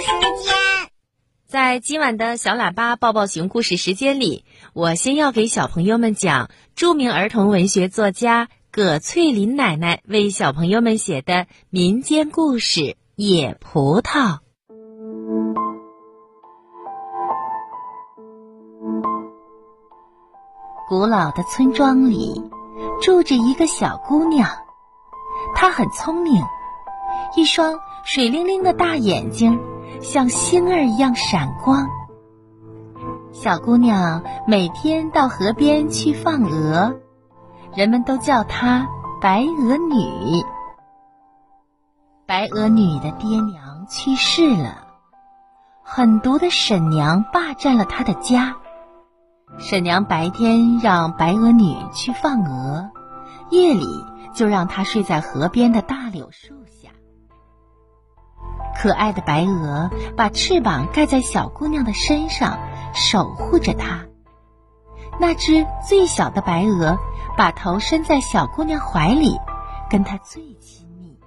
时间。在今晚的小喇叭抱抱熊故事时间里，我先要给小朋友们讲著名儿童文学作家葛翠琳奶奶为小朋友们写的民间故事《野葡萄》。古老的村庄里住着一个小姑娘，她很聪明，一双水灵灵的大眼睛像星儿一样闪光。小姑娘每天到河边去放鹅，人们都叫她白鹅女。白鹅女的爹娘去世了，狠毒的婶娘霸占了她的家。婶娘白天让白鹅女去放鹅，夜里就让她睡在河边的大柳树下。可爱的白鹅把翅膀盖在小姑娘的身上，守护着她。那只最小的白鹅把头伸在小姑娘怀里，跟她最亲密。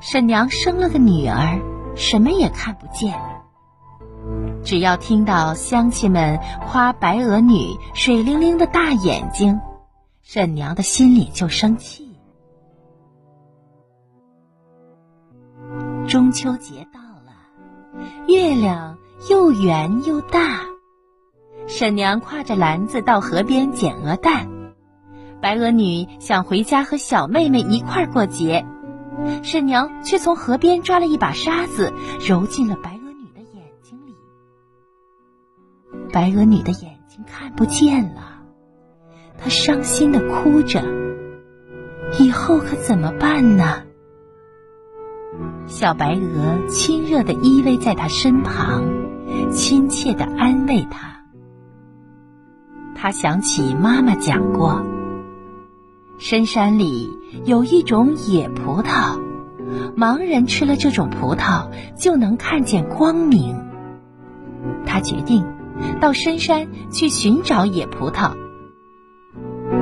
婶娘生了个女儿，什么也看不见。只要听到乡亲们夸白鹅女水灵灵的大眼睛，婶娘的心里就生气。中秋节到了，月亮又圆又大，婶娘挎着篮子到河边捡鹅蛋。白鹅女想回家和小妹妹一块过节，婶娘却从河边抓了一把沙子，揉进了白鹅女的眼睛里。白鹅女的眼睛看不见了，她伤心的哭着。以后可怎么办呢？小白鹅亲热的依偎在他身旁，亲切的安慰她。她想起妈妈讲过，深山里有一种野葡萄，盲人吃了这种葡萄就能看见光明。她决定。到深山去寻找野葡萄，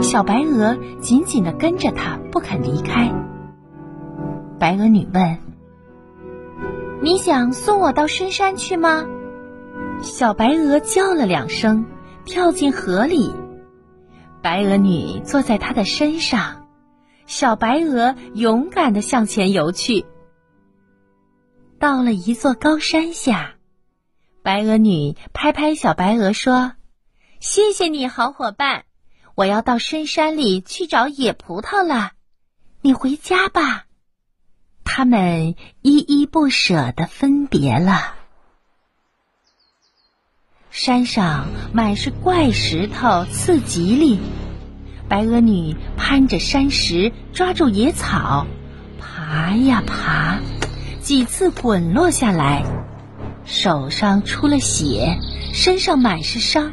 小白鹅紧紧的跟着他，不肯离开。白鹅女问：“你想送我到深山去吗？”小白鹅叫了两声，跳进河里。白鹅女坐在它的身上，小白鹅勇敢的向前游去。到了一座高山下。白鹅女拍拍小白鹅说：“谢谢你好伙伴，我要到深山里去找野葡萄了，你回家吧。”他们依依不舍的分别了。山上满是怪石头，刺吉利。白鹅女攀着山石，抓住野草，爬呀爬，几次滚落下来。手上出了血，身上满是伤，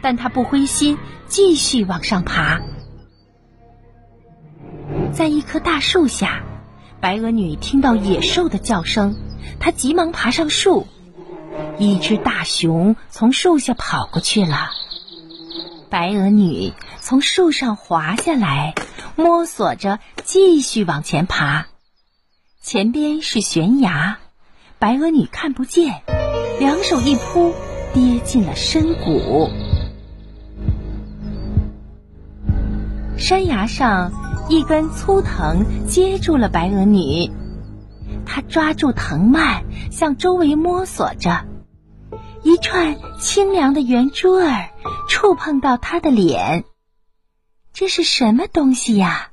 但她不灰心，继续往上爬。在一棵大树下，白鹅女听到野兽的叫声，她急忙爬上树。一只大熊从树下跑过去了，白鹅女从树上滑下来，摸索着继续往前爬。前边是悬崖。白鹅女看不见，两手一扑，跌进了深谷。山崖上一根粗藤接住了白鹅女，她抓住藤蔓，向周围摸索着。一串清凉的圆珠儿触碰到她的脸，这是什么东西呀？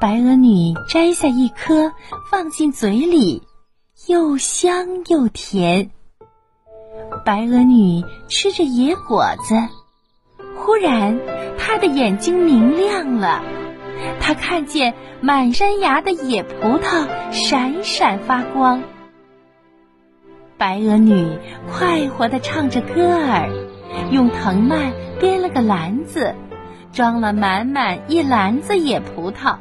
白鹅女摘下一颗，放进嘴里。又香又甜。白鹅女吃着野果子，忽然她的眼睛明亮了，他看见满山崖的野葡萄闪闪发光。白鹅女快活地唱着歌儿，用藤蔓编了个篮子，装了满满一篮子野葡萄，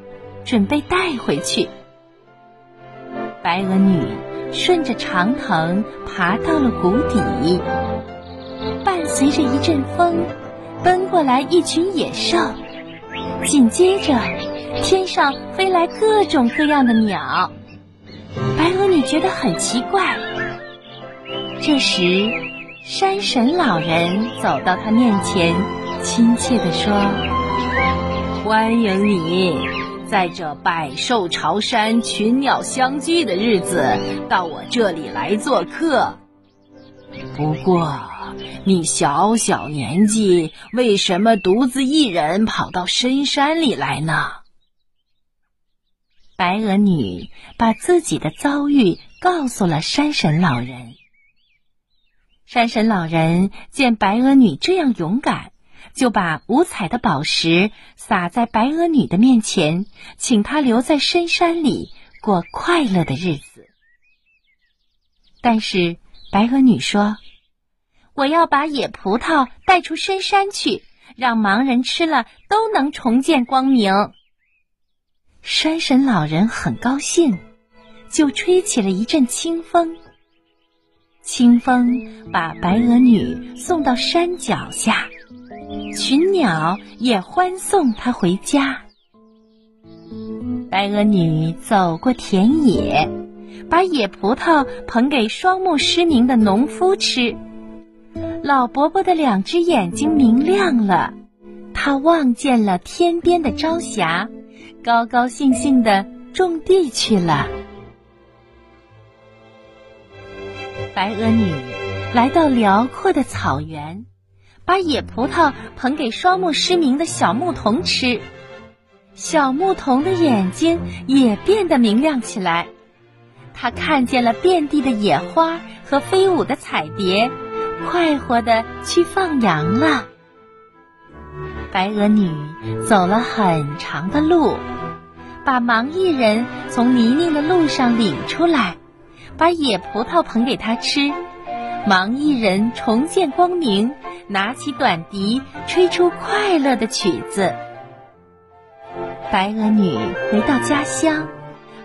准备带回去。白鹅女顺着长藤爬到了谷底，伴随着一阵风，奔过来一群野兽，紧接着天上飞来各种各样的鸟。白鹅女觉得很奇怪。这时，山神老人走到她面前，亲切地说：“欢迎你，在这百兽朝山、群鸟相聚的日子，到我这里来做客。不过，你小小年纪，为什么独自一人跑到深山里来呢？”白鹅女把自己的遭遇告诉了山神老人。山神老人见白鹅女这样勇敢，就把五彩的宝石撒在白鹅女的面前，请她留在深山里过快乐的日子。但是白鹅女说：“我要把野葡萄带出深山去，让盲人吃了都能重见光明。”山神老人很高兴，就吹起了一阵清风。清风把白鹅女送到山脚下，群鸟也欢送她回家。白鹅女走过田野，把野葡萄捧给双目失明的农夫吃。老伯伯的两只眼睛明亮了，他望见了天边的朝霞，高高兴兴地种地去了。白鹅女来到辽阔的草原，把野葡萄捧给双目失明的小牧童吃。小牧童的眼睛也变得明亮起来，他看见了遍地的野花和飞舞的彩蝶，快活的去放羊了。白鹅女走了很长的路，把盲艺人从泥泞的路上领出来。把野葡萄捧给他吃，盲艺人重见光明，拿起短笛，吹出快乐的曲子。白鹅女回到家乡，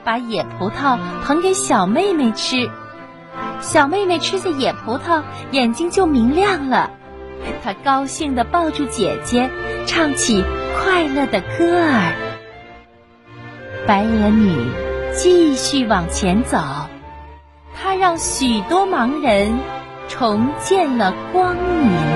把野葡萄捧给小妹妹吃，小妹妹吃下野葡萄，眼睛就明亮了，她高兴地抱住姐姐，唱起快乐的歌儿。白鹅女继续往前走。她让许多盲人重见了光明。